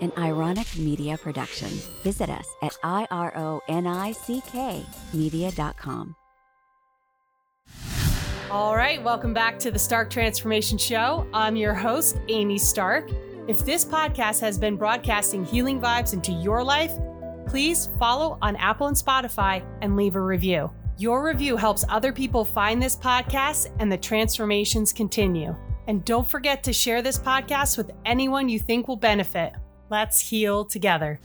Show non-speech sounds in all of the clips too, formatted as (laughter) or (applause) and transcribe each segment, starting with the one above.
an ironic media production. Visit us at ironick media.com. All right, welcome back to the Stark Transformation Show. I'm your host, Amy Stark. If this podcast has been broadcasting healing vibes into your life, please follow on Apple and Spotify and leave a review. Your review helps other people find this podcast and the transformations continue. And don't forget to share this podcast with anyone you think will benefit. Let's heal together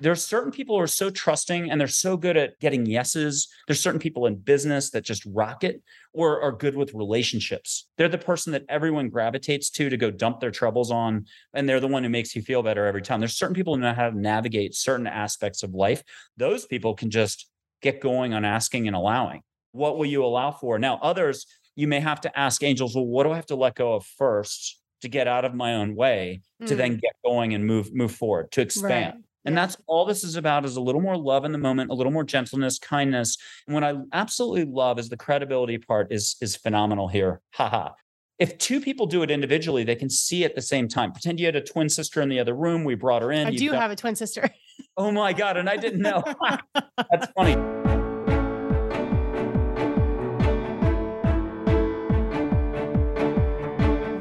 there's certain people who are so trusting and they're so good at getting yeses. There's certain people in business that just rock it or are good with relationships. They're the person that everyone gravitates to to go dump their troubles on. And they're the one who makes you feel better every time. There's certain people who know how to navigate certain aspects of life. Those people can just get going on asking and allowing. What will you allow for? Now, others, you may have to ask angels, well, what do I have to let go of first to get out of my own way mm. to then mm. get going and move move forward to expand? Right. And that's all this is about is a little more love in the moment, a little more gentleness, kindness. And what I absolutely love is the credibility part is is phenomenal here. Haha. If two people do it individually, they can see at the same time. Pretend you had a twin sister in the other room. We brought her in. I do got, have a twin sister. oh my God. And I didn't know. (laughs) that's funny.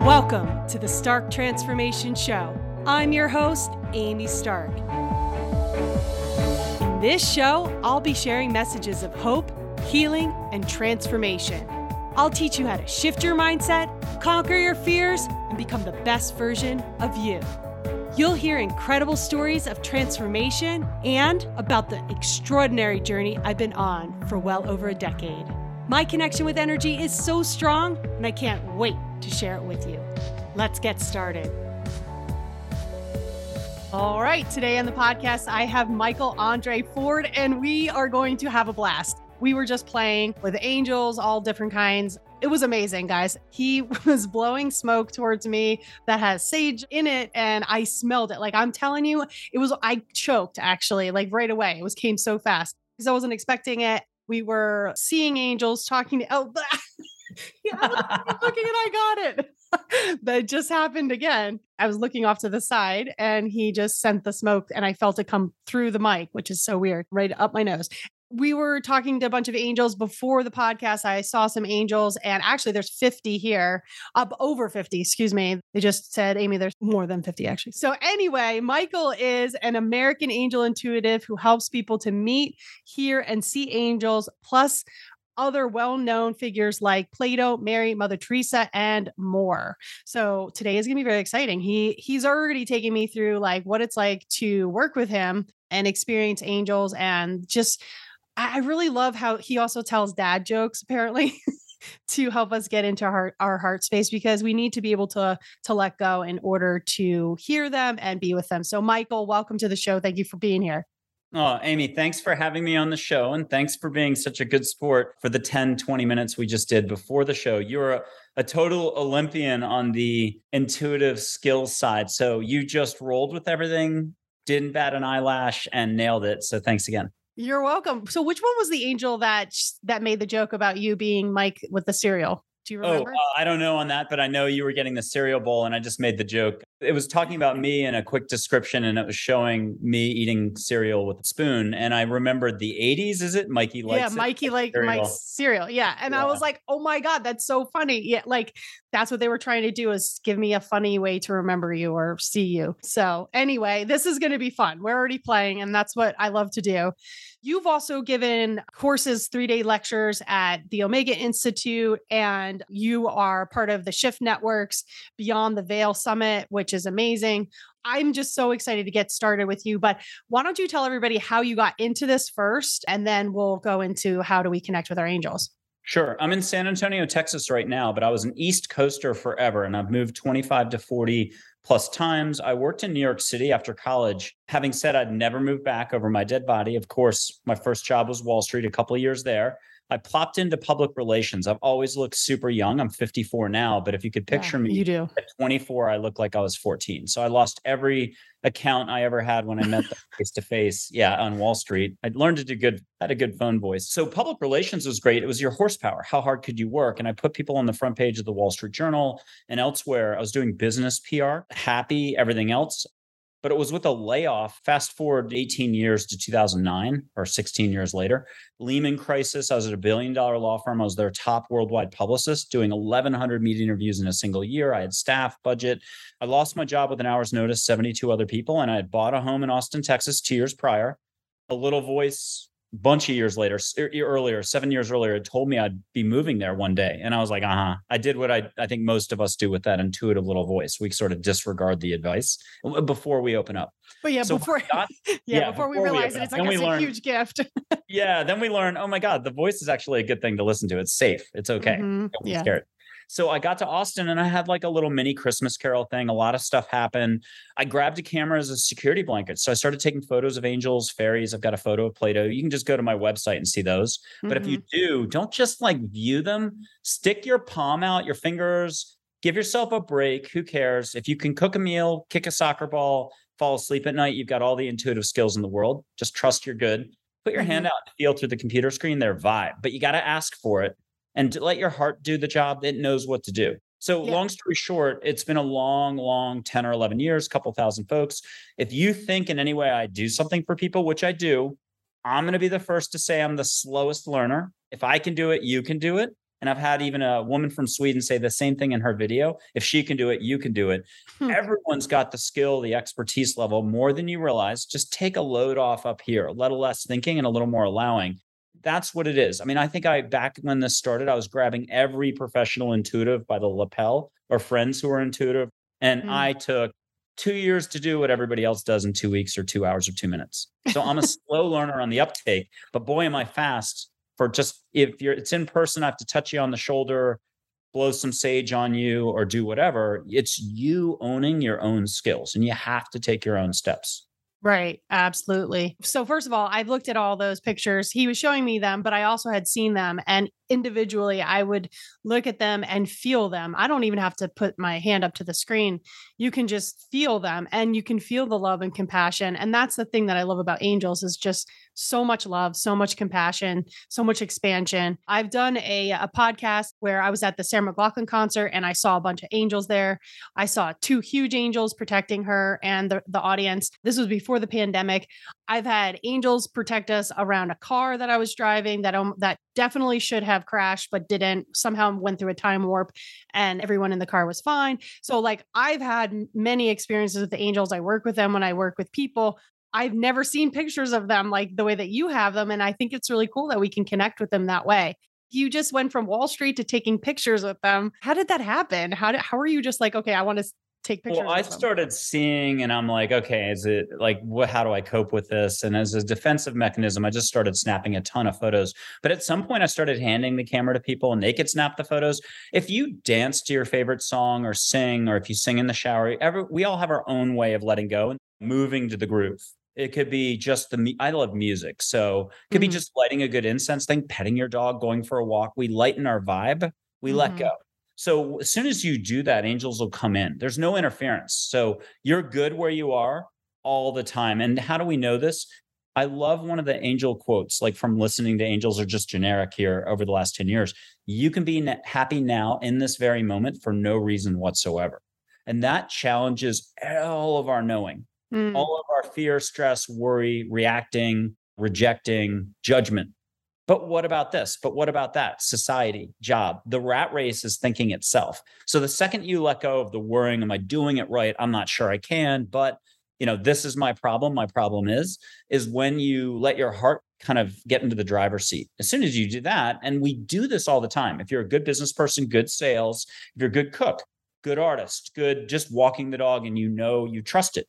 Welcome to the Stark Transformation Show. I'm your host, Amy Stark. In this show, I'll be sharing messages of hope, healing, and transformation. I'll teach you how to shift your mindset, conquer your fears, and become the best version of you. You'll hear incredible stories of transformation and about the extraordinary journey I've been on for well over a decade. My connection with energy is so strong, and I can't wait to share it with you. Let's get started. All right, today on the podcast, I have Michael Andre Ford, and we are going to have a blast. We were just playing with angels, all different kinds. It was amazing, guys. He (laughs) was blowing smoke towards me that has sage in it, and I smelled it. Like I'm telling you, it was, I choked actually, like right away. It was came so fast because I wasn't expecting it. We were seeing angels talking to, oh, (laughs) yeah, looking and I got it. (laughs) that just happened again. I was looking off to the side and he just sent the smoke and I felt it come through the mic, which is so weird, right up my nose. We were talking to a bunch of angels before the podcast. I saw some angels, and actually, there's 50 here, up over 50, excuse me. They just said, Amy, there's more than 50, actually. So, anyway, Michael is an American angel intuitive who helps people to meet, hear, and see angels, plus other well-known figures like Plato, Mary, Mother Teresa, and more. So today is going to be very exciting. He he's already taking me through like what it's like to work with him and experience angels and just I really love how he also tells dad jokes apparently. (laughs) to help us get into our, our heart space because we need to be able to to let go in order to hear them and be with them. So Michael, welcome to the show. Thank you for being here. Oh, Amy, thanks for having me on the show. And thanks for being such a good sport for the 10, 20 minutes we just did before the show. You're a, a total Olympian on the intuitive skills side. So you just rolled with everything, didn't bat an eyelash, and nailed it. So thanks again. You're welcome. So which one was the angel that that made the joke about you being Mike with the cereal? Do you oh, remember? Oh, uh, I don't know on that, but I know you were getting the cereal bowl, and I just made the joke. It was talking about me in a quick description, and it was showing me eating cereal with a spoon. And I remembered the '80s. Is it Mikey likes? Yeah, Mikey like Mike's cereal. Yeah, and yeah. I was like, oh my god, that's so funny. Yeah, like that's what they were trying to do is give me a funny way to remember you or see you. So anyway, this is going to be fun. We're already playing, and that's what I love to do. You've also given courses, three day lectures at the Omega Institute, and you are part of the Shift Networks Beyond the Veil Summit, which is amazing. I'm just so excited to get started with you. But why don't you tell everybody how you got into this first, and then we'll go into how do we connect with our angels? Sure. I'm in San Antonio, Texas right now, but I was an East Coaster forever and I've moved 25 to 40 plus times. I worked in New York City after college. Having said I'd never move back over my dead body, of course, my first job was Wall Street, a couple of years there. I plopped into public relations. I've always looked super young. I'm 54 now, but if you could picture yeah, me you do. at 24, I look like I was 14. So I lost every account I ever had when I met them face to face. Yeah, on Wall Street. I learned to do good, had a good phone voice. So public relations was great. It was your horsepower. How hard could you work? And I put people on the front page of the Wall Street Journal and elsewhere. I was doing business PR, happy, everything else. But it was with a layoff. Fast forward 18 years to 2009 or 16 years later, Lehman crisis. I was at a billion dollar law firm. I was their top worldwide publicist, doing 1,100 media interviews in a single year. I had staff, budget. I lost my job with an hour's notice, 72 other people, and I had bought a home in Austin, Texas, two years prior. A little voice bunch of years later, earlier, seven years earlier, had told me I'd be moving there one day. And I was like, uh huh. I did what I, I think most of us do with that intuitive little voice. We sort of disregard the advice before we open up. But yeah, so before, got, (laughs) yeah, yeah, before, before we realize we it, it's like it's a huge gift. yeah. Then we learn, oh my God, the voice is actually a good thing to listen to. It's safe. It's okay. Mm-hmm. Don't yeah. scared. So I got to Austin and I had like a little mini Christmas Carol thing. A lot of stuff happened. I grabbed a camera as a security blanket. So I started taking photos of angels, fairies. I've got a photo of Plato. You can just go to my website and see those. Mm-hmm. But if you mm-hmm. do, don't just like view them. Stick your palm out, your fingers, give yourself a break. Who cares? If you can cook a meal, kick a soccer ball, fall asleep at night, you've got all the intuitive skills in the world. Just trust you're good. Put your mm-hmm. hand out and feel through the computer screen their vibe, but you got to ask for it and let your heart do the job. It knows what to do. So, yeah. long story short, it's been a long, long 10 or 11 years, couple thousand folks. If you think in any way I do something for people, which I do, I'm going to be the first to say I'm the slowest learner. If I can do it, you can do it. And I've had even a woman from Sweden say the same thing in her video. If she can do it, you can do it. Hmm. Everyone's got the skill, the expertise level more than you realize. Just take a load off up here, a little less thinking and a little more allowing that's what it is. I mean, I think I back when this started, I was grabbing every professional intuitive by the lapel or friends who are intuitive. And mm. I took two years to do what everybody else does in two weeks or two hours or two minutes. So I'm a (laughs) slow learner on the uptake, but boy, am I fast for just if you're it's in person, I have to touch you on the shoulder, blow some sage on you, or do whatever. It's you owning your own skills and you have to take your own steps. Right. Absolutely. So, first of all, I've looked at all those pictures. He was showing me them, but I also had seen them. And individually, I would look at them and feel them. I don't even have to put my hand up to the screen. You can just feel them and you can feel the love and compassion. And that's the thing that I love about angels is just so much love, so much compassion, so much expansion. I've done a, a podcast where I was at the Sarah McLachlan concert and I saw a bunch of angels there. I saw two huge angels protecting her and the, the audience. This was before the pandemic. I've had angels protect us around a car that I was driving that um, that definitely should have crashed but didn't. Somehow went through a time warp and everyone in the car was fine. So like I've had many experiences with the angels. I work with them when I work with people. I've never seen pictures of them like the way that you have them. And I think it's really cool that we can connect with them that way. You just went from Wall Street to taking pictures with them. How did that happen? How did, how are you just like, okay, I want to take pictures? Well, I started seeing and I'm like, okay, is it like, what, how do I cope with this? And as a defensive mechanism, I just started snapping a ton of photos. But at some point, I started handing the camera to people and they could snap the photos. If you dance to your favorite song or sing, or if you sing in the shower, every, we all have our own way of letting go and moving to the groove. It could be just the I love music. So it could mm-hmm. be just lighting a good incense thing, petting your dog, going for a walk. We lighten our vibe, we mm-hmm. let go. So as soon as you do that, angels will come in. There's no interference. So you're good where you are all the time. And how do we know this? I love one of the angel quotes, like from listening to angels or just generic here over the last 10 years. You can be happy now in this very moment for no reason whatsoever. And that challenges all of our knowing mm. all of our fear, stress, worry, reacting, rejecting, judgment. But what about this? But what about that? Society, job. The rat race is thinking itself. So the second you let go of the worrying, am I doing it right? I'm not sure I can, but you know, this is my problem. My problem is, is when you let your heart kind of get into the driver's seat. As soon as you do that, and we do this all the time. If you're a good business person, good sales, if you're a good cook, good artist, good just walking the dog and you know you trust it,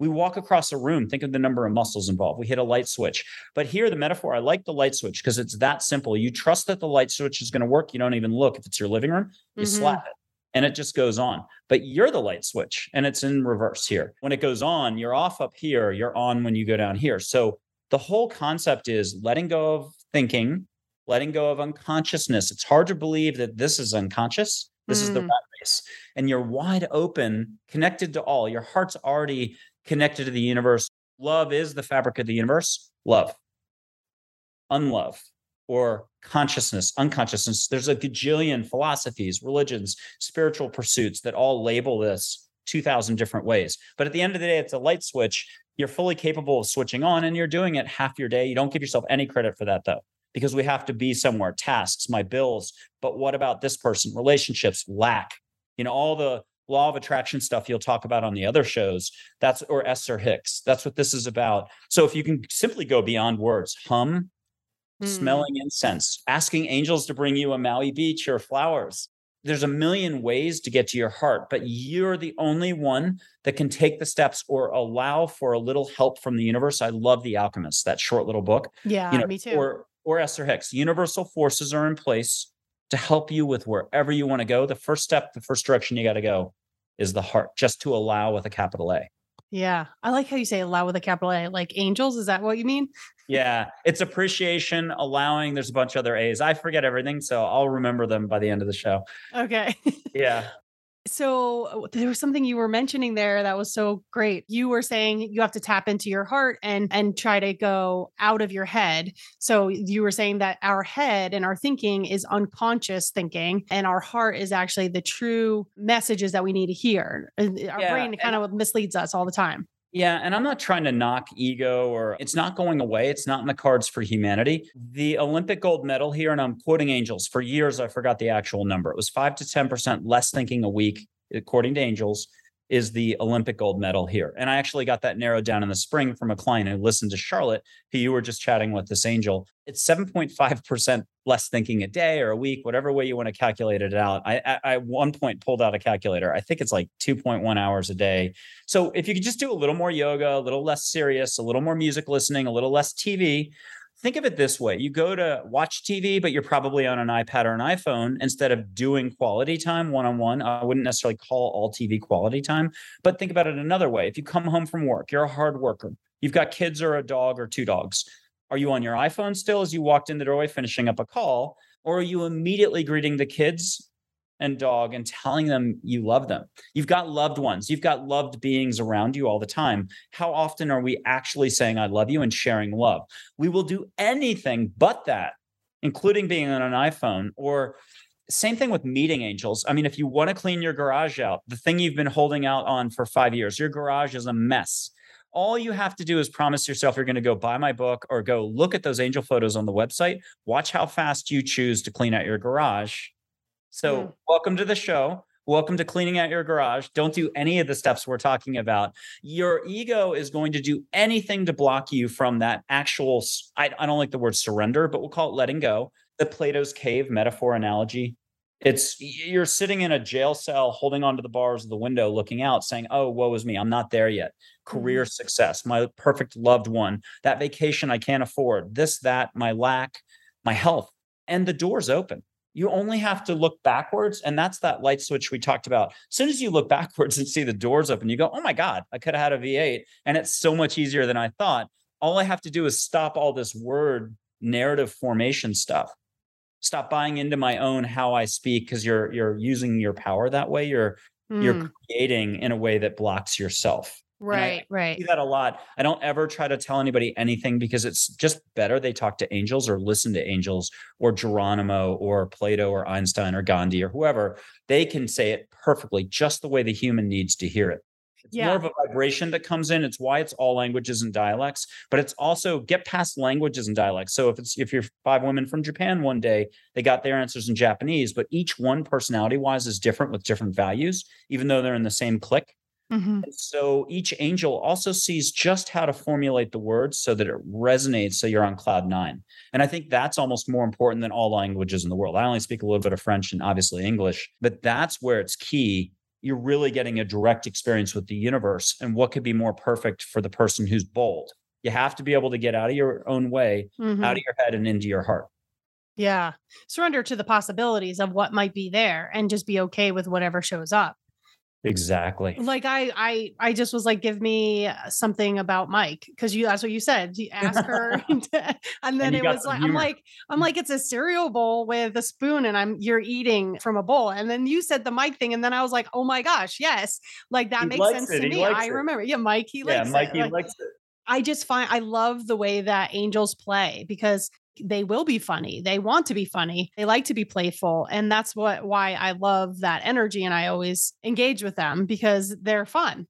we walk across a room, think of the number of muscles involved. We hit a light switch. But here, the metaphor, I like the light switch because it's that simple. You trust that the light switch is going to work. You don't even look. If it's your living room, you mm-hmm. slap it and it just goes on. But you're the light switch and it's in reverse here. When it goes on, you're off up here, you're on when you go down here. So the whole concept is letting go of thinking, letting go of unconsciousness. It's hard to believe that this is unconscious. This mm. is the mm. rat race. And you're wide open, connected to all. Your heart's already connected to the universe. Love is the fabric of the universe. Love, unlove, or consciousness, unconsciousness. There's a gajillion philosophies, religions, spiritual pursuits that all label this 2000 different ways. But at the end of the day, it's a light switch. You're fully capable of switching on and you're doing it half your day. You don't give yourself any credit for that though, because we have to be somewhere, tasks, my bills. But what about this person? Relationships, lack, you know, all the law of attraction stuff you'll talk about on the other shows. That's or Esther Hicks. That's what this is about. So if you can simply go beyond words, hum, Mm. smelling incense, asking angels to bring you a Maui beach or flowers. There's a million ways to get to your heart, but you're the only one that can take the steps or allow for a little help from the universe. I love The Alchemist, that short little book. Yeah, You know, me too. Or or Esther Hicks. Universal forces are in place to help you with wherever you want to go. The first step, the first direction you got to go is the heart, just to allow with a capital A. yeah. I like how you say allow with a capital A, like angels. Is that what you mean? Yeah, it's appreciation, allowing. There's a bunch of other A's. I forget everything, so I'll remember them by the end of the show. Okay. (laughs) Yeah. So uh, there was something you were mentioning there that was so great. You were saying you have to tap into your heart and and try to go out of your head. So you were saying that our head and our thinking is unconscious thinking and our heart is actually the true messages that we need to hear. Uh, our Yeah, brain kind of misleads us all the time. Yeah, and I'm not trying to knock ego or it's not going away. It's not in the cards for humanity. The Olympic gold medal here, and I'm quoting Angels. For years, I forgot the actual number. It was five to 10% less thinking a week, according to Angels, is the Olympic gold medal here. And I actually got that narrowed down in the spring from a client who listened to Charlotte, who you were just chatting with this angel. It's 7.5% less thinking a day or a week, whatever way you want to calculate it out. I, I, one point pulled out a calculator. I think it's like 2.1 hours a day so if you could just do a little more yoga, a little less serious, a little more music listening, a little less TV, think of it this way. You go to watch TV, but you're probably on an iPad or an iPhone instead of doing quality time one on one. I wouldn't necessarily call all TV quality time, but think about it another way. If you come home from work, you're a hard worker, you've got kids or a dog or two dogs. Are you on your iPhone still as you walked in the doorway finishing up a call? Or are you immediately greeting the kids and dog and telling them you love them. You've got loved ones, you've got loved beings around you all the time. How often are we actually saying, I love you and sharing love? We will do anything but that, including being on an iPhone or same thing with meeting angels. I mean, if you want to clean your garage out, the thing you've been holding out on for five years, your garage is a mess. All you have to do is promise yourself you're going to go buy my book or go look at those angel photos on the website. Watch how fast you choose to clean out your garage so, Mm. welcome to the show. Welcome to cleaning out your garage. Don't do any of the steps we're talking about. Your ego is going to do anything to block you from that actual, I don't like the word surrender, but we'll call it letting go. The Plato's cave metaphor analogy. It's you're sitting in a jail cell, holding onto the bars of the window, looking out, saying, Oh, woe is me. I'm not there yet. Career success, my perfect loved one, that vacation I can't afford, this, that, my lack, my health. And the door's open you only have to look backwards and that's that light switch we talked about. As soon as you look (laughs) backwards and see the doors open you go oh my god i could have had a v8 and it's so much easier than i thought. All i have to do is stop all this word narrative formation stuff. Stop buying into my own how i speak because you're you're using your power that way. You're you're Mm, creating in a way that blocks yourself I- right, right. see that a lot. I don't ever try to tell anybody anything because it's just better they talk to angels or listen to angels or Geronimo or Plato or Einstein or Gandhi or whoever. They can say it perfectly, just the way the human needs to hear it. It's Yeah. more of a vibration that comes in. It's why it's all languages and dialects, but it's also get past languages and dialects. So if it's if you're five women from Japan one day, they got their answers in Japanese, but each one personality wise is different with different values, even though they're in the same clique. Mhm. And So each angel also sees just how to formulate the words so that it resonates so you're on cloud nine. And I think that's almost more important than all languages in the world. I only speak a little bit of French and obviously English, but that's where it's key. You're really getting a direct experience with the universe. And what could be more perfect for the person who's bold? You have to be able to get out of your own way, Mhm. out of your head and into your heart. Yeah. Surrender to the possibilities of what might be there and just be okay with whatever shows up. Exactly. Like I I I just was like give me uh, something about Mike cuz you that's what you said. You ask her (laughs) (laughs) and then you it was like I'm like I'm like it's a cereal bowl with a spoon and I'm you're eating from a bowl and then you said the Mike thing and then I was like oh my gosh yes like that He makes sense it, to he me. I it. remember. Yeah, Mike he Yeah, likes it. Mikey Like, likes it. I just find I love the way that angels play because they will be funny. They want to be funny. They like to be playful. And that's what why I love that energy and I always engage with them because they're fun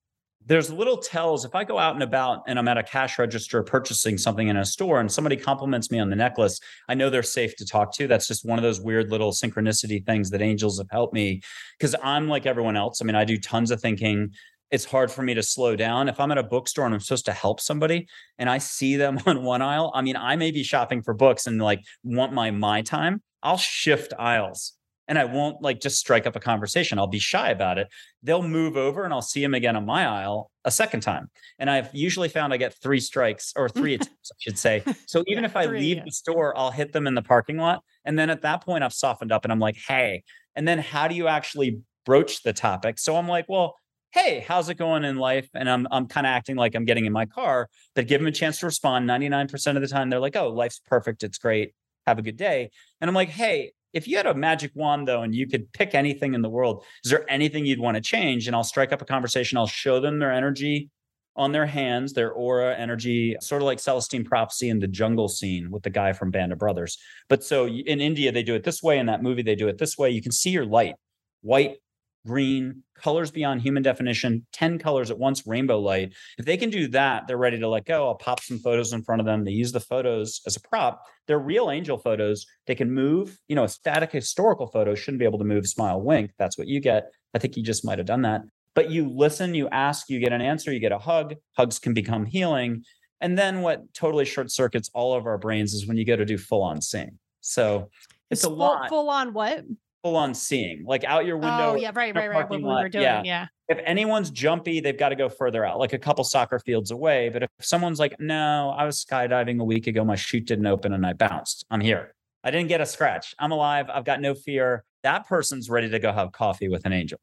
there's little tells if I go out and about and I'm at a cash register purchasing something in a store and somebody compliments me on the necklace, I know they're safe to talk to. That's just one of those weird little synchronicity things that angels have helped me because I'm like everyone else. I mean, I do tons of thinking. It's hard for me to slow down. If I'm at a bookstore and I'm supposed to help somebody and I see them (laughs) on one aisle, I mean, I may be shopping for books and like want my my time. I'll shift aisles and I won't like just strike up a conversation. I'll be shy about it. They'll move over and I'll see them again on my aisle a second time. And I've usually found I get three strikes or (laughs) three attempts, I should say. So (laughs) even if I three, leave yeah. the store, I'll hit them in the parking lot. And then at that point, I've softened up and I'm like, hey. And then how do you actually broach the topic? So I'm like, well, hey, how's it going in life? And I'm I'm kind of acting like I'm getting in my car, but give them a chance to respond. 99% of the time, they're like, oh, life's perfect. It's great. Have a good day. And I'm like, hey, if you had a magic wand though and you could pick anything in the world is there anything you'd want to change and i'll strike up a conversation i'll show them their energy on their hands their aura energy sort of like celestine prophecy in the jungle scene with the guy from band of brothers but so in india they do it this way in that movie they do it this way you can see your light white green, colors beyond human definition, 10 colors at once, rainbow light. If they can do that, they're ready to let go. I'll pop some photos in front of them. They use the photos as a prop. They're real angel photos. They can move. You know, a static historical photo shouldn't be able to move, smile, wink. That's what you get. I think you just might have done that. But you listen, you ask, you get an answer, you get a hug. Hugs can become healing. And then what totally short circuits all of our brains is when you go to do full on seeing. So it's, it's a full, lot. Full on what? Full on seeing, like out your window. Oh, yeah, right, right, right. What we were doing, yeah. yeah. If anyone's jumpy, they've got to go further out, like a couple soccer fields away. But if someone's like, no, I was skydiving a week ago, my chute didn't open and I bounced, I'm here. I didn't get a scratch. I'm alive. I've got no fear. That person's ready to go have coffee with an angel.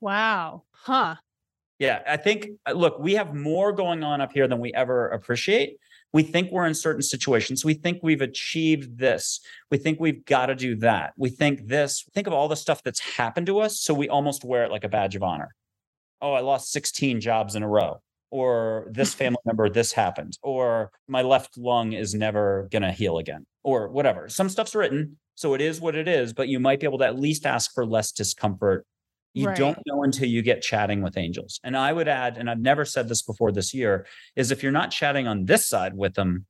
Wow. Huh. Yeah. I think, uh, look, we have more going on up here than we ever appreciate we think we're in certain situations. We think we've achieved this. We think we've got to do that. We think this. Think of all the stuff that's happened to us. So we almost wear it like a badge of honor. Oh, I lost 16 jobs in a row. Or this (laughs) family member, this happened. Or my left lung is never going to heal again. Or whatever. Some stuff's written. So it is what it is. But you might be able to at least ask for less discomfort you right. don't know until you get chatting with angels. And I would add, and I've never said this before this year, is if you're not chatting on this side with them,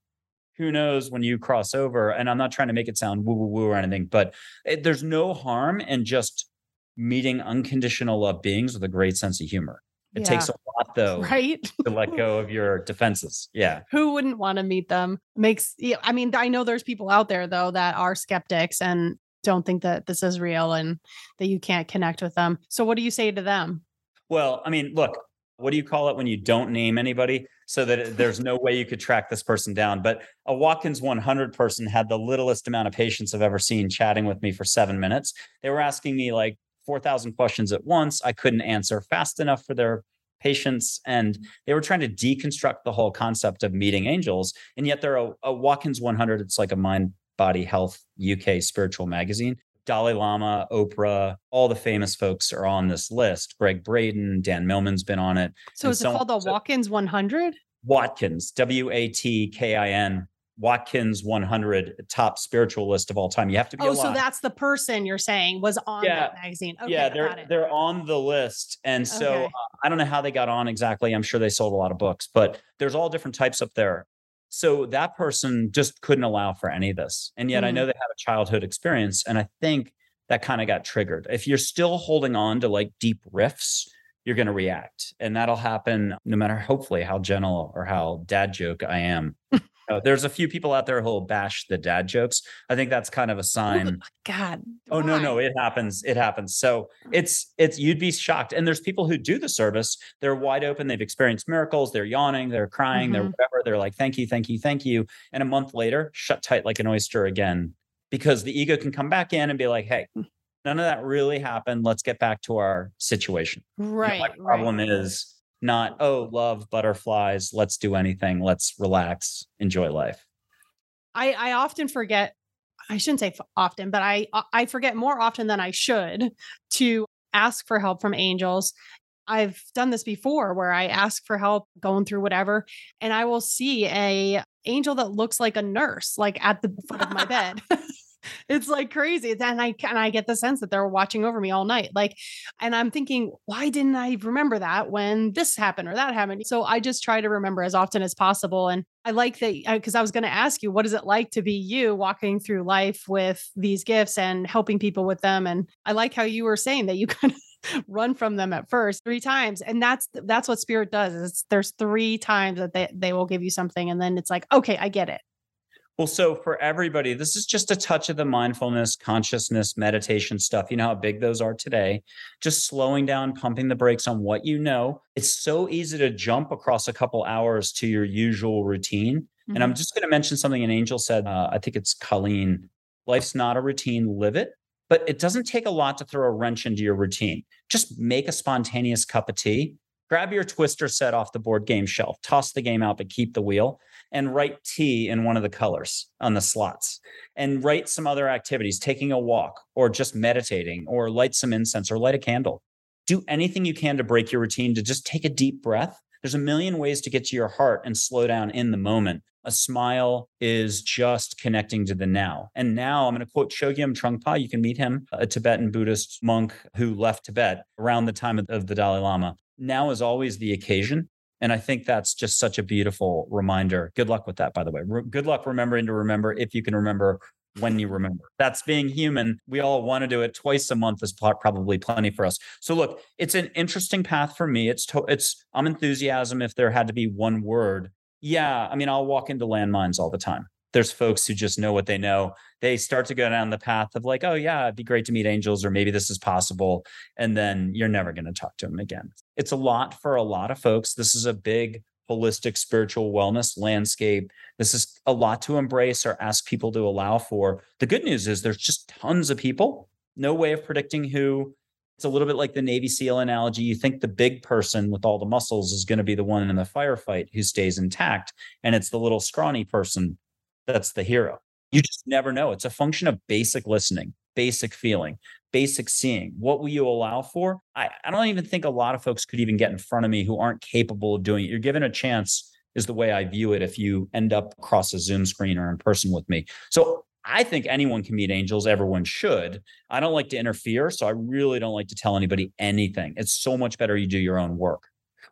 who knows when you cross over? And I'm not trying to make it sound woo woo woo or anything, but it, there's no harm in just meeting unconditional love beings with a great sense of humor. It yeah. takes a lot (laughs) though, right? to let go of your defenses. Yeah. Who wouldn't want to meet them? Makes I mean, I know there's people out there though that are skeptics and don't think that this is real and that you can't connect with them. So what do you say to them? Well, I mean, look, what do you call it when you don't name anybody so that there's no way you could track this person down? But a Watkins 100 person had the littlest amount of patience I've ever seen chatting with me for seven minutes. They were asking me like 4,000 questions at once. I couldn't answer fast enough for their patience and they were trying to deconstruct the whole concept of meeting angels and yet they're a, a watkins 100 it's like a mind Body Health UK spiritual magazine. Dalai Lama, Oprah, all the famous folks are on this list. Gregg Braden, Dan Millman's been on it. So is so called the Watkins 100? Watkins, W A T K I N. Watkins 100 top spiritual list of all time. You have to be. Oh, alive. so that's the person you're saying was on yeah. that magazine. Okay, yeah, they're they're on the list, and so okay. uh, I don't know how they got on exactly. I'm sure they sold a lot of books, but there's all different types up there. So that person just couldn't allow for any of this. And yet mm. I know mm. they had a childhood experience. And I think that kind of got triggered. If you're still holding on to like deep riffs, you're going to react. And that'll happen no matter, hopefully, how gentle or how dad joke I am. (laughs) Uh, there's a few people out there who'll bash the dad jokes. I think that's kind of a sign. God. Oh why? no, no, it happens. It happens. So it's it's you'd be shocked. And there's people who do the service. They're wide open. They've experienced miracles. They're yawning. They're crying. Mm-hmm. They're whatever. They're like, thank you, thank you, thank you. And a month later, shut tight like an oyster again, because the ego can come back in and be like, hey. Hmm. None of that really happened. Let's get back to our situation. Right. You know, my problem right. is not oh love butterflies let's do anything let's relax enjoy life i i often forget i shouldn't say often but i uh, i forget more often than i should to ask for help from angels i've done this before where i ask for help going through whatever and i will see a angel that looks like a nurse, like at the foot of my bed. (laughs) (laughs) it's like crazy. And I and I get the sense that they're watching over me all night. Like, and I'm thinking, why didn't I remember that when this happened or that happened? So I just try to remember as often as possible. And I like that uh, because I was going to ask you, what is it like to be you walking through life with these gifts and helping people with them? And I like how you were saying that you (laughs) kind of run from them at first three times and that's that's what spirit does is there's three times that they, they will give you something and then it's like okay i get it well, so for everybody, this is just a touch of the mindfulness, consciousness, meditation stuff. You know how big those are today. Just slowing down, pumping the brakes on what you know. It's so easy to jump across a couple hours to your usual routine. Mm-hmm. And I'm mm-hmm. just going to mention something an angel said. Uh, I think it's Colleen. Life's not a routine, live it. But it doesn't take a lot to throw a wrench into your routine. Just make a spontaneous cup of tea grab your twister set off the board game shelf, toss the game out, but keep the wheel and write T in one of the colors on the slots and write some other activities, taking a walk or just meditating or light some incense or light a candle. Do anything you can to break your routine to just take a deep breath. There's a million ways to get to your heart and slow down in the moment. A smile is just connecting to the now. And now I'm going to quote Chogyam Trungpa. You can meet him, a Tibetan Buddhist monk who left Tibet around the time of the Dalai Lama. Now is always the occasion. And I think that's just such a beautiful reminder. Good luck with that, by the way. Re- good luck remembering to remember if you can remember when you remember. That's being human. We all want to do it twice a month is probably plenty for us. So look, it's an interesting path for me. It's to, it's I'm enthusiasm if there had to be one word. Yeah, I mean I'll walk into landmines all the time there's folks who just know what they know. They start to go down the path of like, oh yeah, it'd be great to meet angels, or maybe this is possible, and then you're never going to talk to them again. It's a lot for a lot of folks. This is a big holistic spiritual wellness landscape. This is a lot to embrace or ask people to allow for. The good news is there's just tons of people. No way of predicting who. It's a little bit like the Navy SEAL analogy. You think the big person with all the muscles is going to be the one in the firefight who stays intact, and it's the little scrawny person that's the hero. You just never know. It's a function of basic listening, basic feeling, basic seeing. What will you allow for? I, I don't even think a lot of folks could even get in front of me who aren't capable of doing it. You're given a chance, is the way I view it if you end up across a Zoom screen or in person with me. So I think anyone can meet angels. Everyone should. I don't like to interfere. So I really don't like to tell anybody anything. It's so much better you do your own work.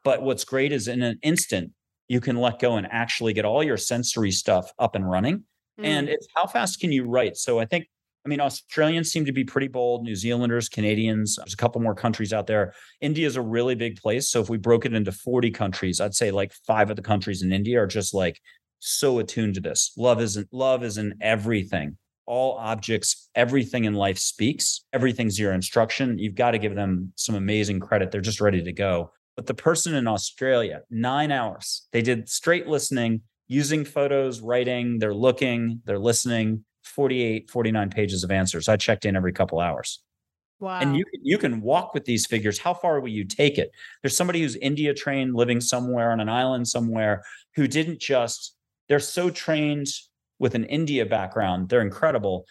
But what's great is in an instant, you can let go and actually get all your sensory stuff up and running. Mm. And it's how fast can you write? So I think, I mean, Australians seem to be pretty bold, New Zealanders, Canadians, there's a couple more countries out there. India is a really big place. So if we broke it into 40 countries, I'd say like five of the countries in India are just like so attuned to this. Love isn't love is in everything. All objects, everything in life speaks. Everything's your instruction. You've got to give them some amazing credit. They're just ready to go. But the person in Australia, nine hours, they did straight listening using photos, writing, they're looking, they're listening, 48, 49 pages of answers. I checked in every couple hours. Wow. And you you can walk with these figures. How far will you take it? There's somebody who's India trained, living somewhere on an island somewhere, who didn't just, they're so trained with an India background, they're incredible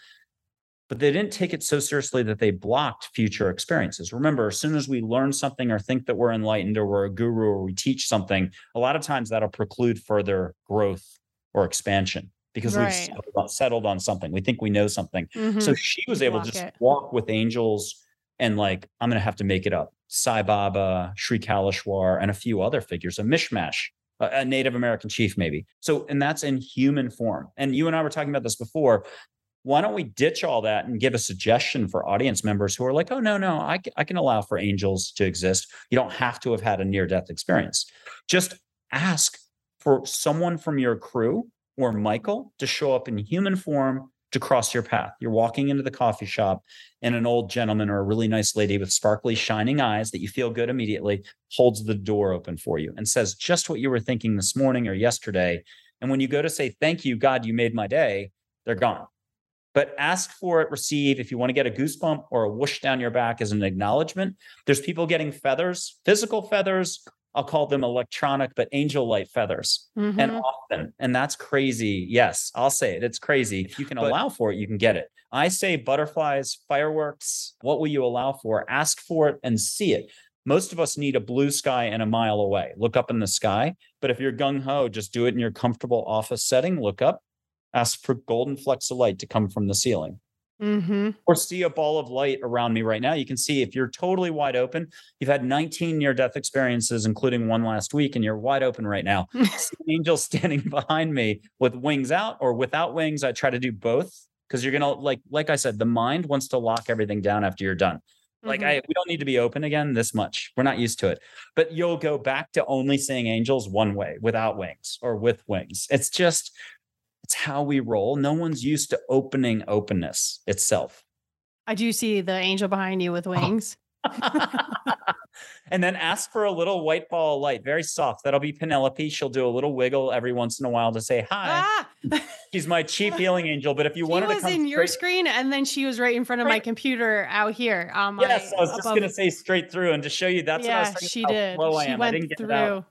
but they didn't take it so seriously that they blocked future experiences. Remember, as soon as we learn something or think that we're enlightened or we're a guru or we teach something, a lot of times that'll preclude further growth or expansion because right. we've settled on, settled on, something. We think we know something. Mm-hmm. So she was able to just it. walk with angels and like, I'm going to have to make it up. Sai Baba, Sri Kaleshwar, and a few other figures, a mishmash a Native American chief, maybe. So, and that's in human form. And you and I were talking about this before why don't we ditch all that and give a suggestion for audience members who are like, oh, no, no, I, I can allow for angels to exist. You don't have to have had a near death experience. Just ask for someone from your crew or Michael to show up in human form to cross your path. You're walking into the coffee shop, and an old gentleman or a really nice lady with sparkly, shining eyes that you feel good immediately holds the door open for you and says just what you were thinking this morning or yesterday. And when you go to say, Thank you, God, you made my day, they're gone but ask for it, receive. If you want to get a goosebump or a whoosh down your back as an acknowledgement, there's people getting feathers, physical feathers. I'll call them electronic, but angel light feathers. Mm-hmm. And often, and that's crazy. Yes, I'll say it. It's crazy. If you can but, allow for it, you can get it. I say butterflies, fireworks. What will you allow for? Ask for it and see it. Most of us need a blue sky and a mile away. Look up in the sky. But if you're gung ho, just do it in your comfortable office setting. Look up, ask for golden flecks of light to come from the ceiling. Mm-hmm. Or see a ball of light around me right now. You can see if you're totally wide open, you've had 19 near death experiences, including one last week, and you're wide open right now. (laughs) Angel standing (laughs) behind me with wings out or without wings. I try to do both because you're gonna like, like I said, the mind wants to lock everything down after you're done. Like Mhm. I, we don't need to be open again this much. We're not used to it. But you'll go back to only seeing angels one way, without wings or with wings. It's just, it's how we roll. No one's used to opening openness itself. I do see the angel behind you with Oh. wings. (laughs) (laughs) and then ask for a little white ball of light, very soft. That'll be Penelope. She'll do a little wiggle every once in a while to say hi. Ah, (laughs) She's my chief healing angel. But if you she wanted to was come in your screen, and then she was right in front of my computer out here. Um, my- Yes, I was just going to say straight through and to show you that's what I was yeah, she did. slow I She. I went didn't get through.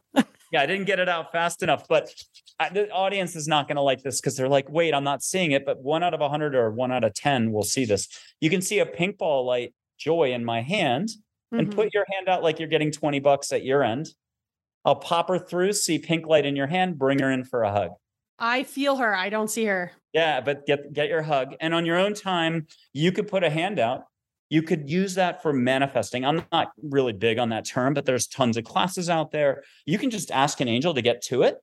Yeah, I didn't get it out fast enough, but I, the audience is not going to like this because they're like, wait, I'm not seeing it. But one out of a 100 or one out of 10 will see this. You can see a pink ball light joy in my hand and Mhm. put your hand out like you're getting 20 bucks at your end. I'll pop her through, see pink light in your hand, bring her in for a hug. I feel her. I don't see her. Yeah, but get get your hug. And on your own time, you could put a hand out. You could use that for manifesting. I'm not really big on that term, but there's tons of classes out there. You can just ask an angel to get to it.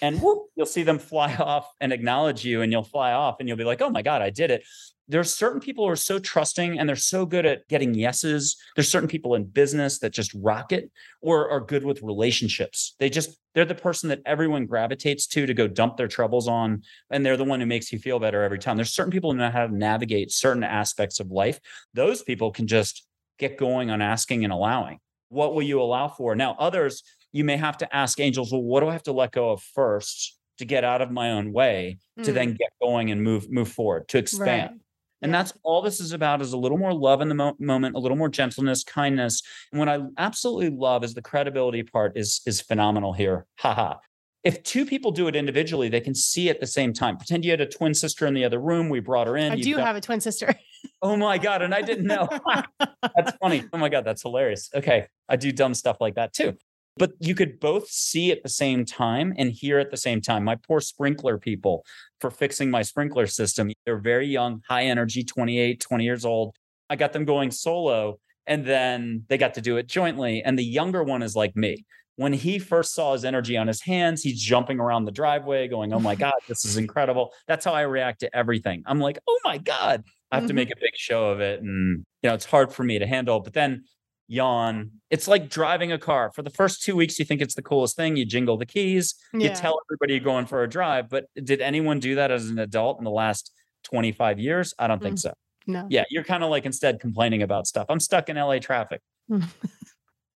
And whoop, you'll see them fly (laughs) off and acknowledge you, and you'll fly off and you'll be like, oh my God, I did it. There's certain people who are so trusting and they're so good at getting yeses. There's certain people in business that just rock it or are good with relationships. They just, they're the person that everyone gravitates to to go dump their troubles on and they're the one who makes you feel better every time. There's certain people who know how to navigate certain aspects of life. Those people can just get going on asking and allowing. What will you allow for? Now, others, you may have to ask angels, well, what do I have to let go of first to get out of my own way to Mm, then get going and move move forward to expand? right. And Yeah. that's all this is about is a little more love in the mo- moment, a little more gentleness, kindness. And what I absolutely love is the credibility part is is phenomenal here. Haha. If two people do it individually, they can see at the same time. Pretend you had a twin sister in the other room. We brought her in. I do done- have a twin sister. Oh my god! And I didn't know. (laughs) that's funny. Oh my god, that's hilarious. Okay, I do dumb stuff like that too. But you could both see at the same time and hear at the same time. My poor sprinkler people for fixing my sprinkler system. They're very young, high energy, 28, 20 years old. I got them going solo and then they got to do it jointly. And the younger one is like me. When he first saw his energy on his hands, he's jumping around the driveway going, Oh my (laughs) God, this is incredible. That's how I react to everything. I'm like, Oh my God. I have to Mhm. make a big show of it. And, you know, it's hard for me to handle. But then yawn. It's like driving a car. For the first two weeks, you think it's the coolest thing. You jingle the keys, you tell everybody you're going for a drive. But did anyone do that as an adult in the last 25 years? I don't think Mm. so. No. Yeah, you're kind of like instead complaining about stuff. I'm stuck in LA traffic. (laughs)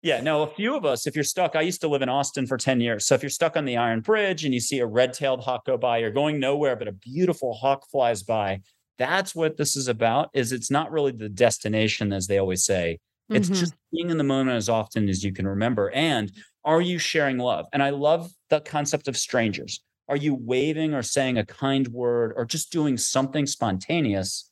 Yeah, no, a few of us, if you're stuck, I used to live in Austin for 10 years. So if you're stuck on the Iron Bridge and you see a red tailed hawk go by, you're going nowhere, but a beautiful hawk flies by. That's what this is about is it's not really the destination as they always say. It's Mhm. just being in the moment as often as you can remember. And are you sharing love? And I love the concept of strangers. Are you waving or saying a kind word or just doing something spontaneous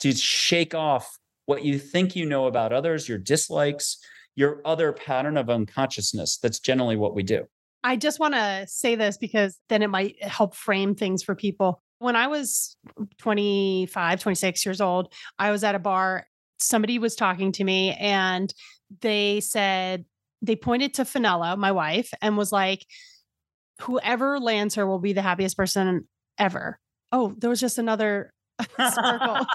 to shake off what you think you know about others, your dislikes, your other pattern of unconsciousness? That's generally what we do. I just want to say this because then it might help frame things for people. When I was 25, 26 years old, I was at a bar. Somebody was talking to me and they said, they pointed to Finella, my wife, and was like, whoever lands her will be the happiest person ever. Oh, there was just another (laughs) sparkle.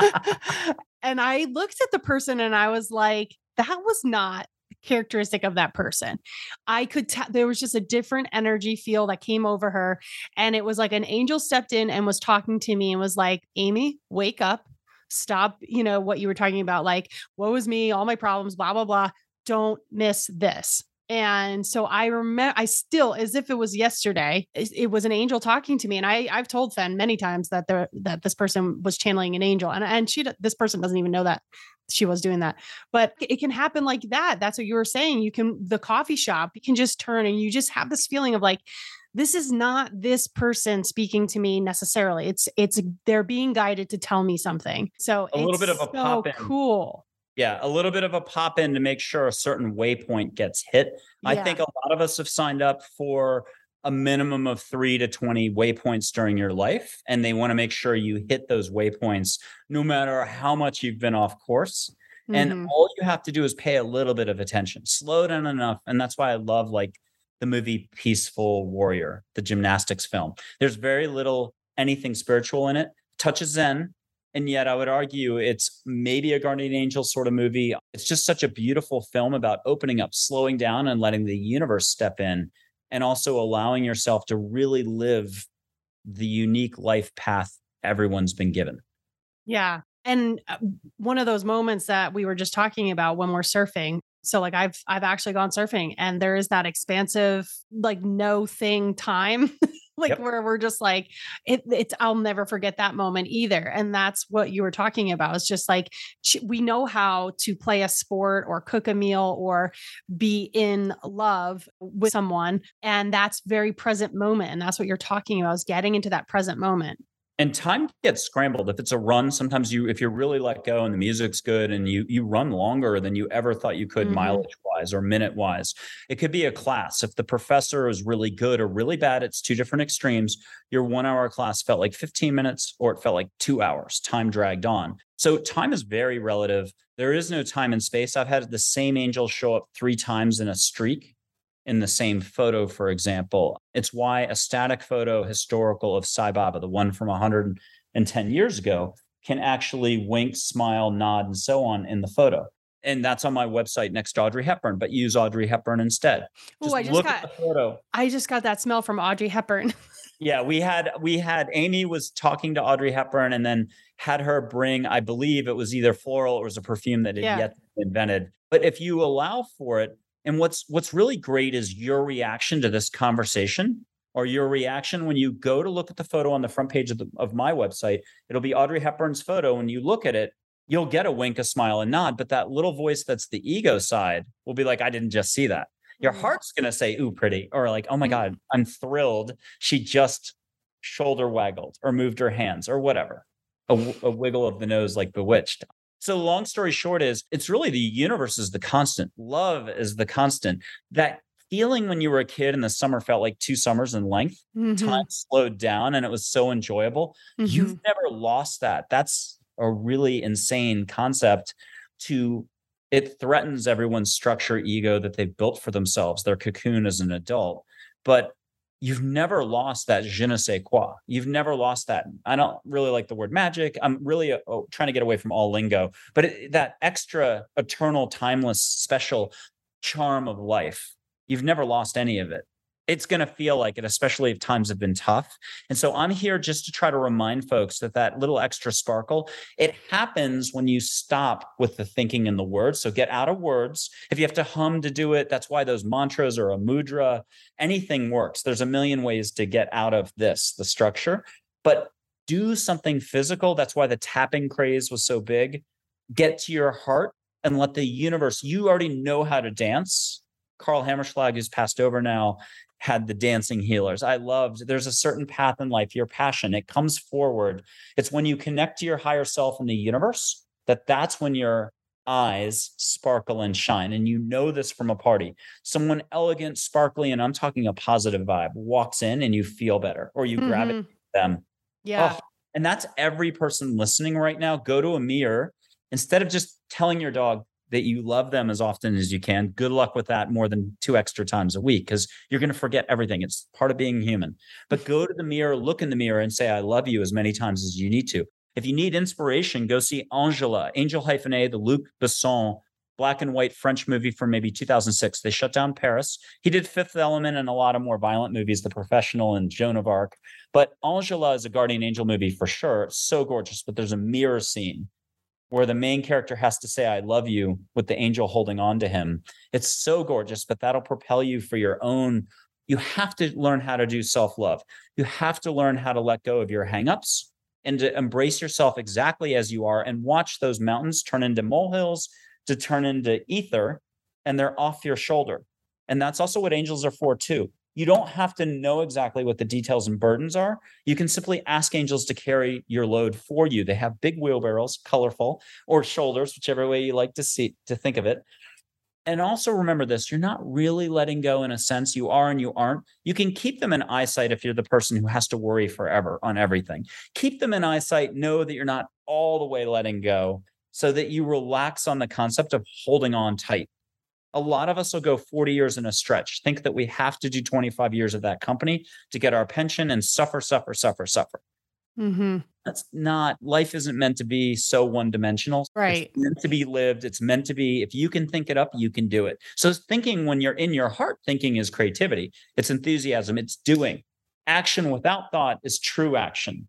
(laughs) and I looked at the person and I was like, that was not characteristic of that person. I could tell there was just a different energy feel that came over her. And it was like an angel stepped in and was talking to me and was like, Amy, wake up, stop, you know, what you were talking about, like, woe is me, all my problems, blah, blah, blah. Don't miss this. And so I remember, I still, as if it was yesterday, it, it was an angel talking to me. And I, I've told Fen many times that there, that this person was channeling an angel, and and she, this person doesn't even know that she was doing that. But it can happen like that. That's what you were saying. You can the coffee shop, you can just turn and you just have this feeling of like, this is not this person speaking to me necessarily. It's it's they're being guided to tell me something. So A little bit of a so pop-in. cool. Yeah, a little bit of a pop in to make sure a certain waypoint gets hit. I think a lot of us have signed up for a minimum of three to 20 waypoints during your life, and they want to make sure you hit those waypoints no matter how much you've been off course. And Mhm. all you have to do is pay a little bit of attention, slow down enough. And that's why I love like the movie Peaceful Warrior, the gymnastics film. There's very little anything spiritual in it, touches Zen. And yet I would argue it's maybe a guardian angel sort of movie. It's just such a beautiful film about opening up, slowing down, and letting the universe step in, and also allowing yourself to really live the unique life path everyone's been given. Yeah. And uh, one of those moments that we were just talking about when we're surfing. So like I've I've actually gone surfing and there is that expansive like no thing time (laughs) like Yep. where we're just like it, it's I'll never forget that moment either. And that's what you were talking about. It's just like we know how to play a sport or cook a meal or be in love with someone and that's very present moment and that's what you're talking about is getting into that present moment. And time gets scrambled. If it's a run sometimes you if you're really let go and the music's good and you you run longer than you ever thought you could Mhm. mileage wise or minute wise it could be a class. If the professor is really good or really bad it's two different extremes. Your one hour class felt like 15 minutes or it felt like two hours time dragged on. So time is very relative. There is no time and space. I've had the same angel show up three times in a streak in the same photo, for example. It's why a static photo historical of Sai Baba, the one from 110 years ago, can actually wink, smile, nod, and so on in the photo. And that's on my website next to Audrey Hepburn, but use Audrey Hepburn instead. Oh, I just look got at the photo. I just got that smell from Audrey Hepburn. (laughs) Yeah, we had we had Amy was talking to Audrey Hepburn and then had her bring, I believe it was either floral or it was a perfume that had Yeah. yet to be invented. But if you allow for it, and what's what's really great is your reaction to this conversation or your reaction when you go to look at the photo on the front page of, the, of my website. It'll be Audrey Hepburn's photo. When you look at it, you'll get a wink, a smile, and nod. But that little voice that's the ego side will be like, I didn't just see that. Your Mhm. heart's going to say, ooh, pretty, or like, oh my Mhm. God, I'm thrilled. She just shoulder waggled or moved her hands or whatever. A, w- a wiggle of the nose like bewitched. So, long story short, is it's really the universe is the constant. Love is the constant. That feeling when you were a kid and the summer felt like two summers in length, Mhm, time slowed down and it was so enjoyable. mhm. You've never lost that. That's a really insane concept to it threatens everyone's structure ego that they've built for themselves, their cocoon as an adult. But you've never lost that je ne sais quoi. You've never lost that. I don't really like the word magic. I'm really uh, oh, trying to get away from all lingo, but it, that extra eternal, timeless, special charm of life, you've never lost any of it. It's going to feel like it, especially if times have been tough. And so I'm here just to try to remind folks that that little extra sparkle, it happens when you stop with the thinking and the words. So get out of words. If you have to hum to do it, that's why those mantras or a mudra, anything works. There's a million ways to get out of this, the structure, but do something physical. That's why the tapping craze was so big. Get to your heart and let the universe, you already know how to dance. Carl Hammerschlag, who's passed over now, had the dancing healers. I loved there's a certain path in life, your passion, it comes forward. It's when you connect to your higher self in the universe that that's when your eyes sparkle and shine. And you know this from a party. Someone elegant, sparkly, and I'm talking a positive vibe walks in and you feel better or you gravitate Mhm. them. Yeah. Oh, and that's every person listening right now. Go to a mirror instead of just telling your dog that you love them as often as you can. Good luck with that more than two extra times a week because you're going to forget everything. It's part of being human. But go to the mirror, look in the mirror, and say, I love you as many times as you need to. If you need inspiration, go see Angela, Angel hyphen A, the Luc Besson black and white French movie from maybe 2006. They shut down Paris. He did Fifth Element and a lot of more violent movies, The Professional and Joan of Arc. But Angela is a guardian angel movie for sure. It's so gorgeous, but there's a mirror scene where the main character has to say, I love you with the angel holding on to him. It's so gorgeous, but that'll propel you for your own. You have to learn how to do self love. You have to learn how to let go of your hangups and to embrace yourself exactly as you are and watch those mountains turn into molehills to turn into ether and they're off your shoulder. And that's also what angels are for too. You don't have to know exactly what the details and burdens are. You can simply ask angels to carry your load for you. They have big wheelbarrows, colorful, or shoulders, whichever way you like to see to think of it. And also remember this you're not really letting go in a sense. You are and you aren't. You can keep them in eyesight if you're the person who has to worry forever on everything. Keep them in eyesight. Know that you're not all the way letting go so that you relax on the concept of holding on tight a lot of us will go 40 years in a stretch, think that we have to do 25 years of that company to get our pension and suffer, suffer, suffer, suffer. Mm-hmm. That's not, life isn't meant to be so one dimensional. Right. It's meant to be lived. It's meant to be, if you can think it up, you can do it. So thinking when you're in your heart, thinking is creativity, it's enthusiasm, it's doing. Action without thought is true action.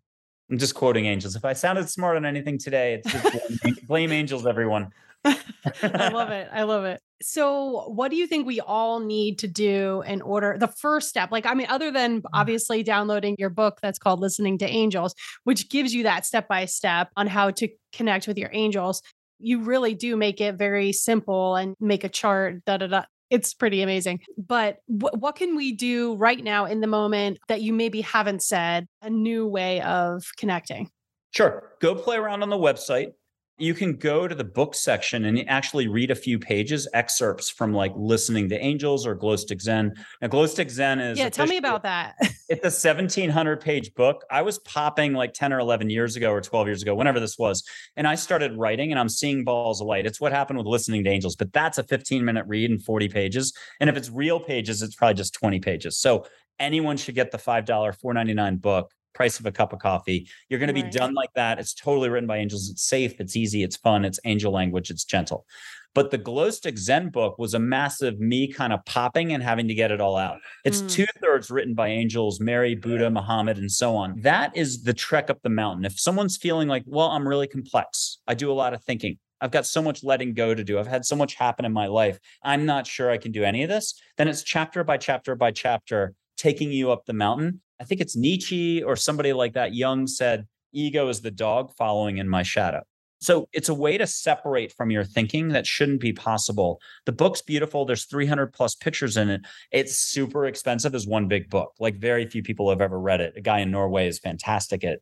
I'm just quoting angels. If I sounded smart on anything today, it's just (laughs) blame, blame angels, everyone. (laughs) I love it. I love it. So, what do you think we all need to do in order? The first step, like, I mean, other than Mm-hmm. obviously downloading your book that's called Listening to Angels, which gives you that step by step on how to connect with your angels, you really do make it very simple and make a chart, da da da. It's pretty amazing. But wh- what can we do right now in the moment that you maybe haven't said, a new way of connecting? Sure. Go play around on the website. You can go to the book section and actually read a few pages, excerpts from like listening to angels or glow stick zen. Now, glow stick zen is Yeah, tell me about that. It's a 1700 page book. I was popping like 10 or 11 years ago or 12 years ago, whenever this was. And I started writing and I'm seeing balls of light. It's what happened with listening to angels, but that's a 15 minute read and 40 pages. And if it's real pages, it's probably just 20 pages. So anyone should get the $5, $4.99 book. Price of a cup of coffee. You're going to be done like that. It's totally written by angels. It's safe. It's easy. It's fun. It's angel language. It's gentle. But the glow stick Zen book was a massive me kind of popping and having to get it all out. It's Mm. two thirds written by angels, Mary, Buddha, Muhammad, and so on. That is the trek up the mountain. If someone's feeling like, well, I'm really complex, I do a lot of thinking, I've got so much letting go to do, I've had so much happen in my life, I'm not sure I can do any of this, then it's chapter by chapter by chapter taking you up the mountain. I think it's Nietzsche or somebody like that. Jung said, ego is the dog following in my shadow. So it's a way to separate from your thinking that shouldn't be possible. The book's beautiful. There's 300 plus pictures in it. It's super expensive as one big book. Like very few people have ever read it. A guy in Norway is fantastic at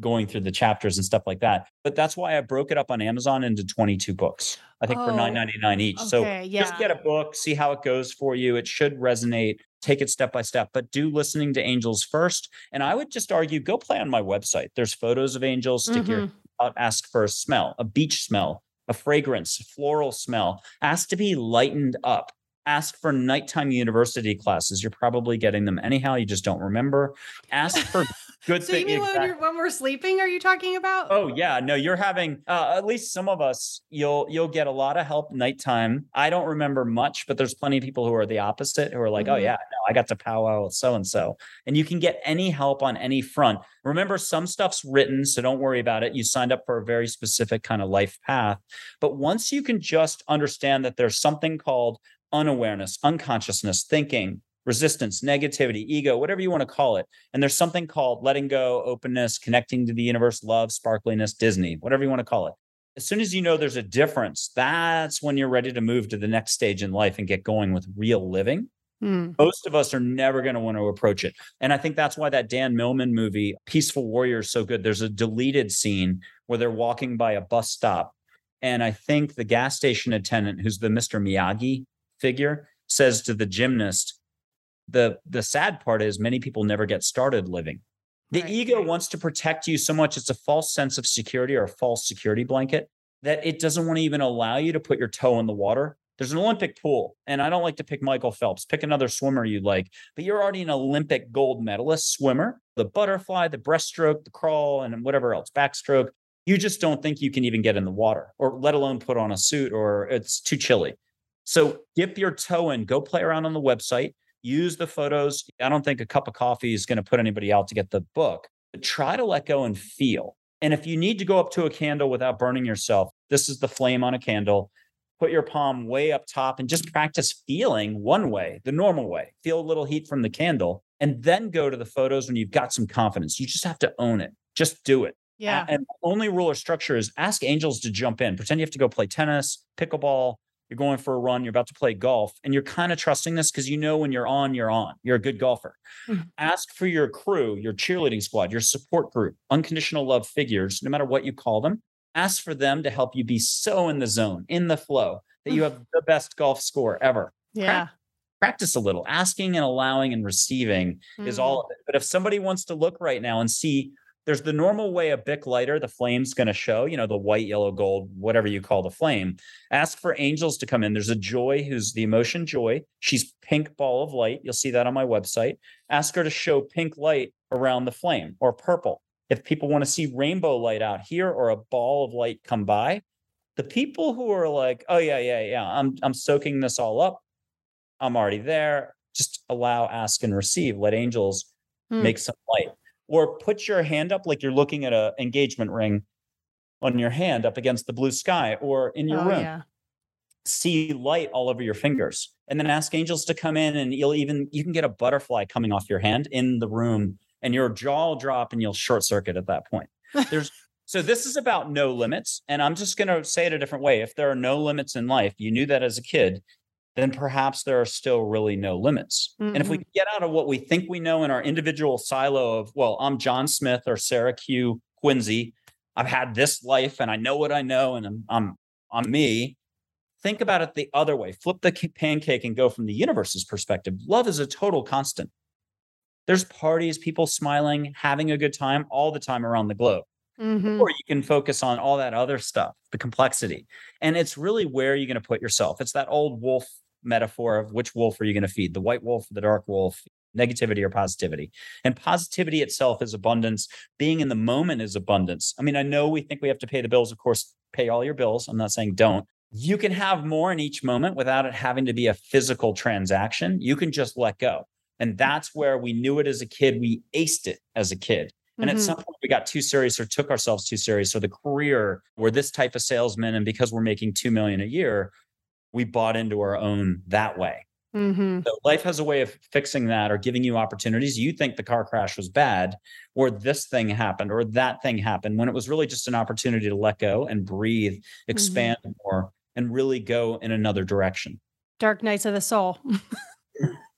going through the chapters and stuff like that. But that's why I broke it up on Amazon into 22 books. I think for Oh, 9.99 each. So Okay, just get a book, see how it goes for you. It should resonate. Take it step by step, but do listening to angels first. And I would just argue go play on my website. There's photos of angels. Stick your Mhm. out, ask for a smell, a beach smell, a fragrance, floral smell. Ask to be lightened up. Ask for nighttime university classes. You're probably getting them anyhow. You just don't remember. Ask for good So you thing- mean when, when we're sleeping? Are you talking about? Oh yeah, no, you're having uh, at least some of us. You'll you'll get a lot of help nighttime. I don't remember much, but there's plenty of people who are the opposite who are like, oh Mhm. yeah, no, I got to powwow with so and so, and you can get any help on any front. Remember, some stuff's written, so don't worry about it. You signed up for a very specific kind of life path, but once you can just understand that there's something called unawareness, unconsciousness, thinking. Resistance, negativity, ego, whatever you want to call it. And there's something called letting go, openness, connecting to the universe, love, sparkliness, Disney, whatever you want to call it. As soon as you know there's a difference, that's when you're ready to move to the next stage in life and get going with real living. Hmm. Most of us are never going to want to approach it. And I think that's why that Dan Millman movie, Peaceful Warrior, is so good. There's a deleted scene where they're walking by a bus stop. And I think the gas station attendant, who's the Mr. Miyagi figure, says to the gymnast, the the sad part is many people never get started living. The Right, ego right. wants to protect you so much it's a false sense of security or a false security blanket that it doesn't want to even allow you to put your toe in the water. There's an olympic pool and i don't like to pick michael phelps. Pick another swimmer you like but you're already an olympic gold medalist swimmer. The butterfly the breaststroke the crawl and whatever else backstroke you just don't think you can even get in the water or let alone put on a suit or it's too chilly. So dip your toe in go play around on the website use the photos. I don't think a cup of coffee is going to put anybody out to get the book, but try to let go and feel. And if you need to go up to a candle without burning yourself, this is the flame on a candle. Put your palm way up top and just practice feeling one way, the normal way. Feel a little heat from the candle and then go to the photos when you've got some confidence. You just have to own it. Just do it. Yeah. And the only rule or structure is ask angels to jump in. Pretend you have to go play tennis, pickleball, you're going for a run, you're about to play golf, and you're kind of trusting this because you know when you're on, you're on. You're a good golfer. Mhm. Ask for your crew, your cheerleading squad, your support group, unconditional love figures, no matter what you call them. Ask for them to help you be so in the zone, in the flow, that you have the best golf score ever. Yeah. Practice a little. Asking and allowing and receiving is Mm. all of it. But if somebody wants to look right now and see there's the normal way a Bic lighter, the flame's going to show, you know, the white, yellow, gold, whatever you call the flame. Ask for angels to come in. There's a joy who's the emotion joy. She's pink ball of light. You'll see that on my website. Ask her to show pink light around the flame or purple. If people want to see rainbow light out here or a ball of light come by, the people who are like, oh yeah, yeah, yeah, I'm I'm soaking this all up. I'm already there. Just allow, ask, and receive. Let angels Hmm. make some light. Or put your hand up like you're looking at a engagement ring on your hand up against the blue sky or in your oh, room. yeah. See light all over your fingers. And then ask angels to come in and you'll even you can get a butterfly coming off your hand in the room and your jaw will drop and you'll short circuit at that point. There's (laughs) so this is about no limits. And I'm just gonna say it a different way. If there are no limits in life, you knew that as a kid, then perhaps there are still really no limits. And if we Mhm. get out of what we think we know in our individual silo of, well, I'm John Smith or Sarah Q. Quincy, I've had this life and I know what I know and I'm I'm I'm me. Think about it the other way. Flip the pancake and go from the universe's perspective. Love is a total constant. There's parties, people smiling, having a good time all the time around the globe Mhm. or you can focus on all that other stuff, the complexity. And it's really where you're going to put yourself. It's that old wolf metaphor of which wolf are you going to feed, the white wolf or the dark wolf, negativity or positivity. And positivity itself is abundance. Being in the moment is abundance. I mean, I know we think we have to pay the bills. Of course, pay all your bills. I'm not saying don't. You can have more in each moment without it having to be a physical transaction. You can just let go. And that's where we knew it as a kid. We aced it as a kid. And at Mhm. some point, we got too serious or took ourselves too serious. Or the career, we're this type of salesman, and because we're making two million a year, we bought into our own that way. Mhm. So life has a way of fixing that or giving you opportunities. You think the car crash was bad, or this thing happened, or that thing happened, when it was really just an opportunity to let go and breathe, expand more, and really go in another direction. Dark nights of the soul. (laughs)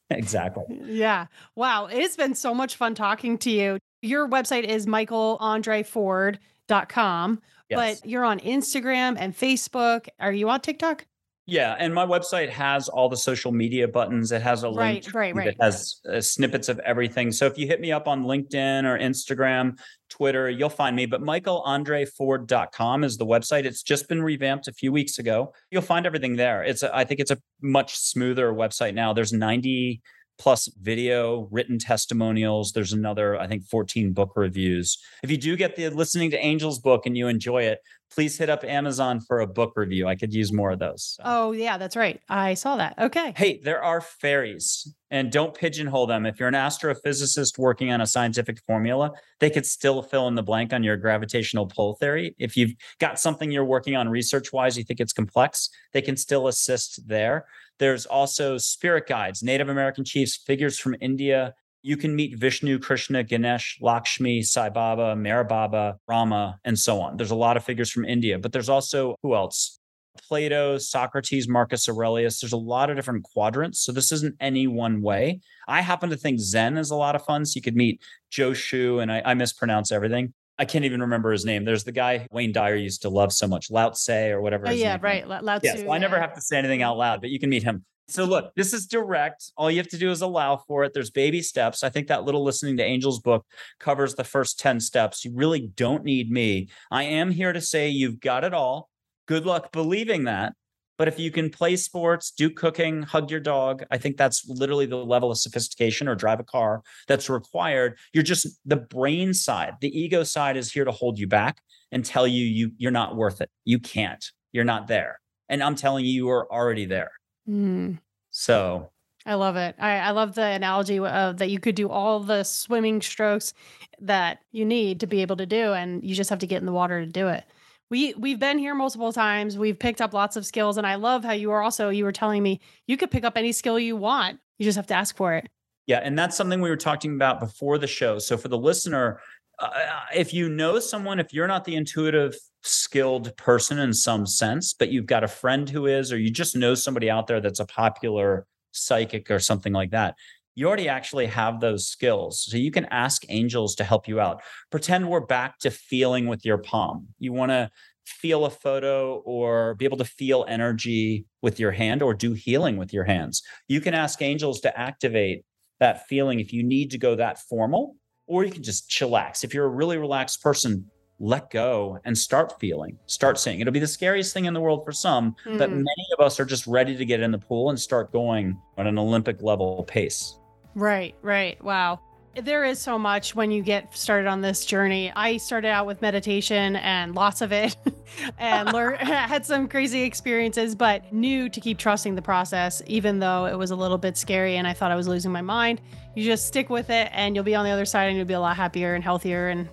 Exactly. Yeah. Wow. It's been so much fun talking to you. Your website is michaelandreford.com, Yes. but you're on Instagram and Facebook. Are you on TikTok? Yeah, and my website has all the social media buttons. It has a Right, link right, right, right. It has uh, snippets of everything. So if you hit me up on LinkedIn or Instagram, Twitter, you'll find me. But michaelandreford.com is the website. It's just been revamped a few weeks ago. You'll find everything there. It's a, I think it's a much smoother website now. There's 90 plus video, written testimonials. There's another, I think, 14 book reviews. If you do get the Listening to Angels book and you enjoy it, please hit up Amazon for a book review. I could use more of those. So. Oh, yeah, that's right. I saw that. Okay. Hey, there are fairies, and don't pigeonhole them. If you're an astrophysicist working on a scientific formula, they could still fill in the blank on your gravitational pull theory. If you've got something you're working on research wise, you think it's complex, they can still assist there. There's also spirit guides, Native American chiefs, figures from India. You can meet Vishnu, Krishna, Ganesh, Lakshmi, Sai Baba, Meher Baba, Rama, and so on. There's a lot of figures from India, but there's also who else? Plato, Socrates, Marcus Aurelius. There's a lot of different quadrants. So this isn't any one way. I happen to think Zen is a lot of fun. So you could meet Joshu, and I, I mispronounce everything. I can't even remember his name. There's the guy Wayne Dyer used to love so much, Lao Tse or whatever. Oh, his yeah, name right. Lao Lao Yes, well, I never have to say anything out loud, but you can meet him. So look, this is direct. All you have to do is allow for it. There's baby steps. I think that little listening to angels book covers the first 10 steps. You really don't need me. I am here to say you've got it all. Good luck believing that. But if you can play sports, do cooking, hug your dog, I think that's literally the level of sophistication or drive a car that's required. You're just the brain side, the ego side is here to hold you back and tell you you you're not worth it. You can't. You're not there. And I'm telling you you are already there. Mm, So, I love it. I, I love the analogy of that you could do all the swimming strokes that you need to be able to do, and you just have to get in the water to do it. We we've been here multiple times. We've picked up lots of skills, and I love how you are also. You were telling me you could pick up any skill you want. You just have to ask for it. Yeah, and that's something we were talking about before the show. So for the listener, uh, if you know someone, if you're not the intuitive, skilled person in some sense, but you've got a friend who is, or you just know somebody out there that's a popular psychic or something like that, you already actually have those skills. So you can ask angels to help you out. Pretend we're back to feeling with your palm. You want to feel a photo or be able to feel energy with your hand or do healing with your hands. You can ask angels to activate that feeling if you need to go that formal, or you can just chillax. If you're a really relaxed person, let go and start feeling, start seeing. It'll be the scariest thing in the world for some, mm. but many of us are just ready to get in the pool and start going at an Olympic level pace. Right, right. Wow. There is so much when you get started on this journey. I started out with meditation and lots of it (laughs) and learned (laughs) had some crazy experiences, but knew to keep trusting the process, even though it was a little bit scary and I thought I was losing my mind. You just stick with it and you'll be on the other side and you'll be a lot happier and healthier. And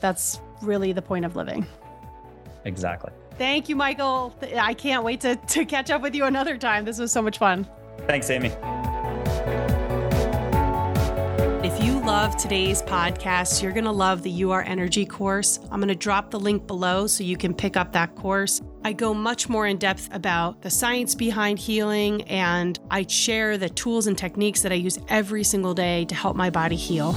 that's really the point of living. Exactly. Thank you, Michael. I can't wait to, to catch up with you another time. This was so much fun. Thanks, Amy. Love today's podcast, you're going to love the Are Energy course. I'm going to drop the link below so you can pick up that course. I go much more in depth about the science behind healing, and I share the tools and techniques that I use every single day to help my body heal.